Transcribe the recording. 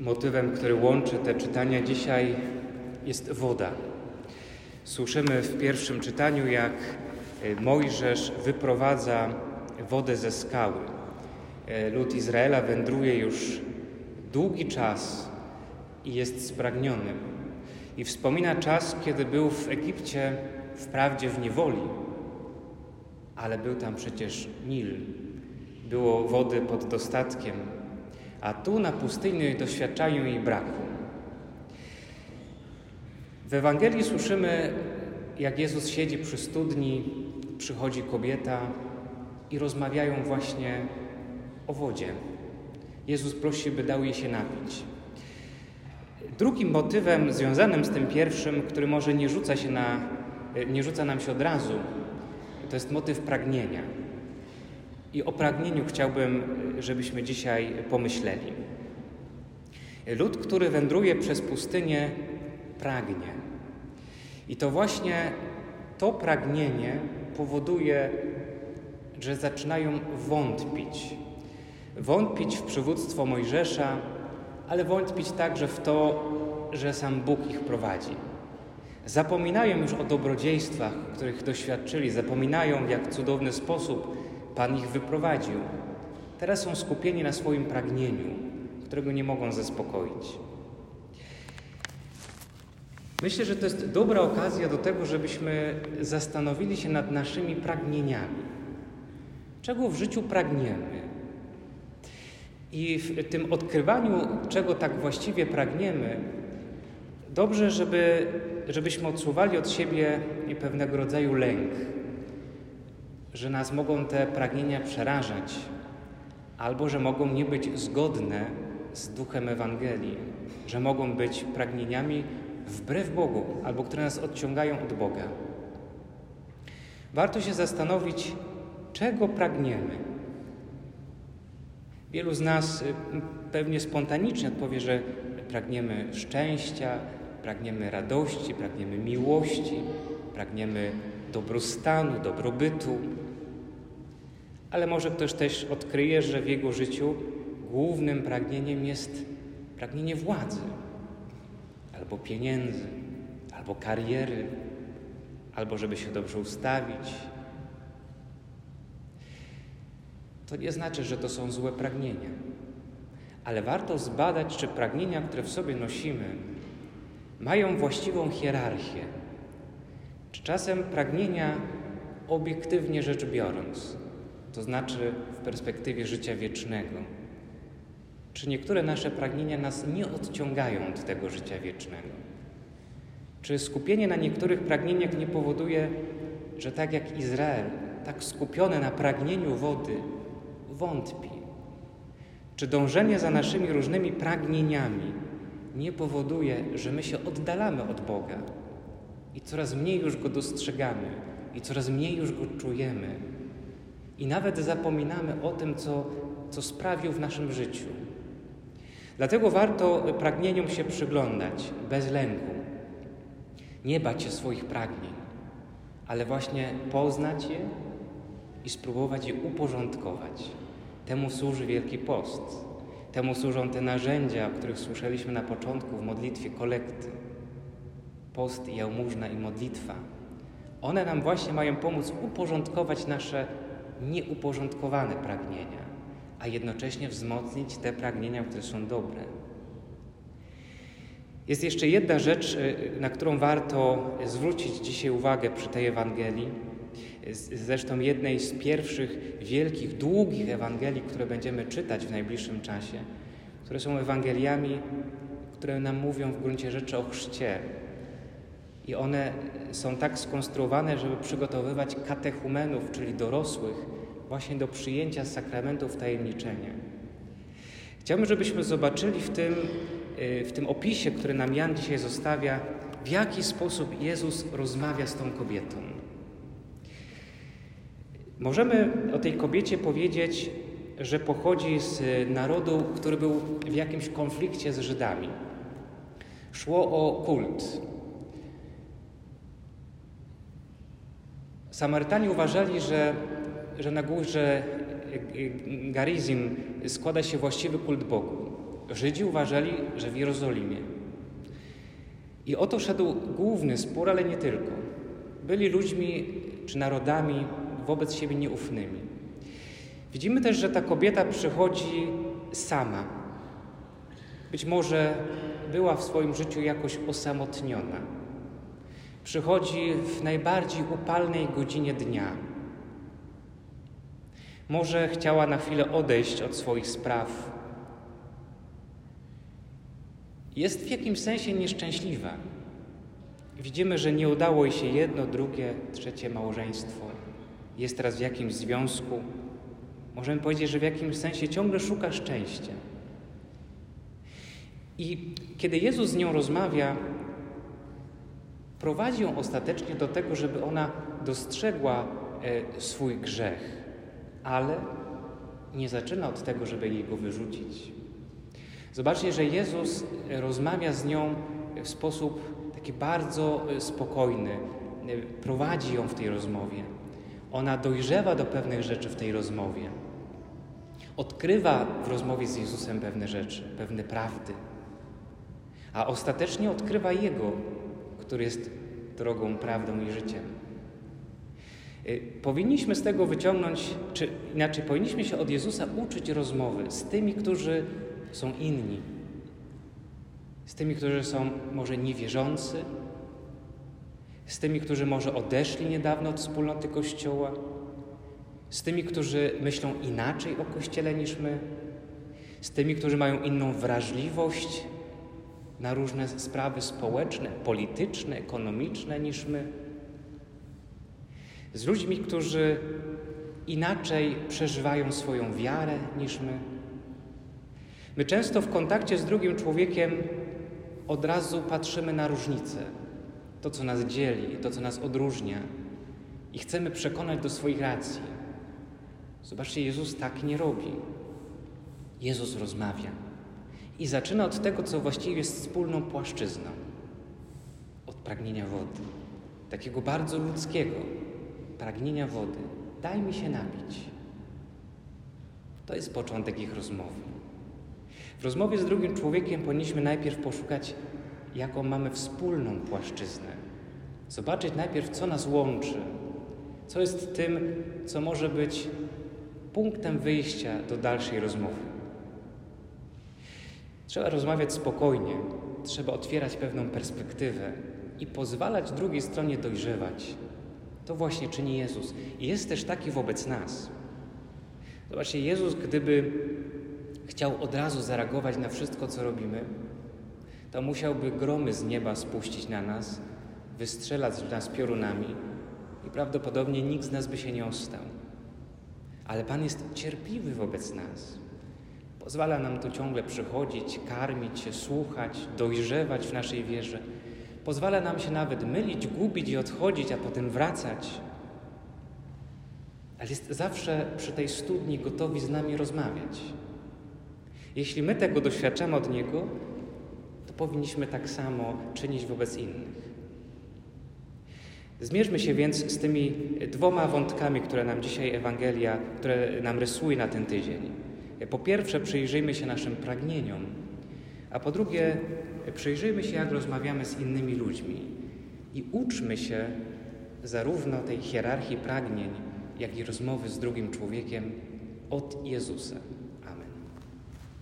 Motywem, który łączy te czytania dzisiaj, jest woda. Słyszymy w pierwszym czytaniu, jak e, Mojżesz wyprowadza wodę ze skały. E, lud Izraela wędruje już długi czas i jest spragniony. I wspomina czas, kiedy był w Egipcie, wprawdzie w niewoli, ale był tam przecież Nil. Było wody pod dostatkiem, a tu na pustyni doświadczają jej braku. W Ewangelii słyszymy, jak Jezus siedzi przy studni, przychodzi kobieta i rozmawiają właśnie o wodzie. Jezus prosi, by dał jej się napić. Drugim motywem związanym z tym pierwszym, który może nie rzuca, się na, nie rzuca nam się od razu, to jest motyw pragnienia. I o pragnieniu chciałbym, żebyśmy dzisiaj pomyśleli. Lud, który wędruje przez pustynię, pragnie. I to właśnie to pragnienie powoduje, że zaczynają wątpić. Wątpić w przywództwo Mojżesza, ale wątpić także w to, że sam Bóg ich prowadzi. Zapominają już o dobrodziejstwach, których doświadczyli, zapominają, w jak cudowny sposób Pan ich wyprowadził. Teraz są skupieni na swoim pragnieniu, którego nie mogą zaspokoić. Myślę, że to jest dobra okazja do tego, żebyśmy zastanowili się nad naszymi pragnieniami. Czego w życiu pragniemy? I w tym odkrywaniu, czego tak właściwie pragniemy, dobrze, żeby, żebyśmy odsuwali od siebie pewnego rodzaju lęk, że nas mogą te pragnienia przerażać, albo że mogą nie być zgodne z duchem Ewangelii, że mogą być pragnieniami wbrew Bogu, albo które nas odciągają od Boga. Warto się zastanowić, czego pragniemy. Wielu z nas y, pewnie spontanicznie odpowie, że pragniemy szczęścia, pragniemy radości, pragniemy miłości, pragniemy dobrostanu, dobrobytu. Ale może ktoś też odkryje, że w jego życiu głównym pragnieniem jest pragnienie władzy, albo pieniędzy, albo kariery, albo żeby się dobrze ustawić. To nie znaczy, że to są złe pragnienia, ale warto zbadać, czy pragnienia, które w sobie nosimy, mają właściwą hierarchię. Czy czasem pragnienia, obiektywnie rzecz biorąc, to znaczy w perspektywie życia wiecznego, czy niektóre nasze pragnienia nas nie odciągają od tego życia wiecznego? Czy skupienie na niektórych pragnieniach nie powoduje, że tak jak Izrael, tak skupione na pragnieniu wody, wątpi? Czy dążenie za naszymi różnymi pragnieniami nie powoduje, że my się oddalamy od Boga i coraz mniej już Go dostrzegamy i coraz mniej już Go czujemy i nawet zapominamy o tym, co, co sprawił w naszym życiu? Dlatego warto pragnieniom się przyglądać bez lęku. Nie bać się swoich pragnień, ale właśnie poznać je i spróbować je uporządkować. Temu służy Wielki Post. Temu służą te narzędzia, o których słyszeliśmy na początku w modlitwie kolekty. Post, jałmużna i modlitwa. One nam właśnie mają pomóc uporządkować nasze nieuporządkowane pragnienia a jednocześnie wzmocnić te pragnienia, które są dobre. Jest jeszcze jedna rzecz, y, na którą warto zwrócić dzisiaj uwagę przy tej Ewangelii. Zresztą jednej z pierwszych wielkich, długich Ewangelii, które będziemy czytać w najbliższym czasie, które są Ewangeliami, które nam mówią w gruncie rzeczy o chrzcie. I one są tak skonstruowane, żeby przygotowywać katechumenów, czyli dorosłych, właśnie do przyjęcia sakramentów tajemniczenia. Chciałbym, żebyśmy zobaczyli w tym, y, w tym opisie, który nam Jan dzisiaj zostawia, w jaki sposób Jezus rozmawia z tą kobietą. Możemy o tej kobiecie powiedzieć, że pochodzi z narodu, który był w jakimś konflikcie z Żydami. Szło o kult. Samarytanie uważali, że że na górze Garizim składa się właściwy kult Bogu, Żydzi uważali, że w Jerozolimie. I oto szedł główny spór, ale nie tylko. Byli ludźmi czy narodami wobec siebie nieufnymi. Widzimy też, że ta kobieta przychodzi sama. Być może była w swoim życiu jakoś osamotniona. Przychodzi w najbardziej upalnej godzinie dnia. Może chciała na chwilę odejść od swoich spraw. Jest w jakimś sensie nieszczęśliwa. Widzimy, że nie udało jej się jedno, drugie, trzecie małżeństwo. Jest teraz w jakimś związku. Możemy powiedzieć, że w jakimś sensie ciągle szuka szczęścia. I kiedy Jezus z nią rozmawia, prowadzi ją ostatecznie do tego, żeby ona dostrzegła e, swój grzech, ale nie zaczyna od tego, żeby jej go wyrzucić. Zobaczcie, że Jezus rozmawia z nią w sposób taki bardzo e, spokojny, e, prowadzi ją w tej rozmowie. Ona dojrzewa do pewnych rzeczy w tej rozmowie. Odkrywa w rozmowie z Jezusem pewne rzeczy, pewne prawdy, a ostatecznie odkrywa Jego, który jest drogą, prawdą i życiem. Y, powinniśmy z tego wyciągnąć, czy inaczej, powinniśmy się od Jezusa uczyć rozmowy z tymi, którzy są inni, z tymi, którzy są może niewierzący, z tymi, którzy może odeszli niedawno od wspólnoty Kościoła, z tymi, którzy myślą inaczej o Kościele niż my, z tymi, którzy mają inną wrażliwość na różne sprawy społeczne, polityczne, ekonomiczne niż my. Z ludźmi, którzy inaczej przeżywają swoją wiarę niż my. My często w kontakcie z drugim człowiekiem od razu patrzymy na różnice, to co nas dzieli, to co nas odróżnia i chcemy przekonać do swoich racji. Zobaczcie, Jezus tak nie robi. Jezus rozmawia. I zaczyna od tego, co właściwie jest wspólną płaszczyzną od pragnienia wody, takiego bardzo ludzkiego pragnienia wody. Daj mi się napić. To jest początek ich rozmowy. W rozmowie z drugim człowiekiem powinniśmy najpierw poszukać, jaką mamy wspólną płaszczyznę. Zobaczyć najpierw, co nas łączy, co jest tym, co może być punktem wyjścia do dalszej rozmowy. Trzeba rozmawiać spokojnie, trzeba otwierać pewną perspektywę i pozwalać drugiej stronie dojrzewać. To właśnie czyni Jezus. I jest też taki wobec nas. Zobaczcie, Jezus, gdyby chciał od razu zareagować na wszystko, co robimy, to musiałby gromy z nieba spuścić na nas, wystrzelać nas piorunami i prawdopodobnie nikt z nas by się nie ostał. Ale Pan jest cierpliwy wobec nas. Pozwala nam tu ciągle przychodzić, karmić się, słuchać, dojrzewać w naszej wierze. Pozwala nam się nawet mylić, gubić i odchodzić, a potem wracać. Ale jest zawsze przy tej studni gotowi z nami rozmawiać. Jeśli my tego doświadczamy od Niego, to powinniśmy tak samo czynić wobec innych. Zmierzmy się więc z tymi dwoma wątkami, które nam dzisiaj Ewangelia, które nam rysuje na ten tydzień. Po pierwsze, przyjrzyjmy się naszym pragnieniom, a po drugie, przyjrzyjmy się, jak rozmawiamy z innymi ludźmi i uczmy się zarówno tej hierarchii pragnień, jak i rozmowy z drugim człowiekiem od Jezusa.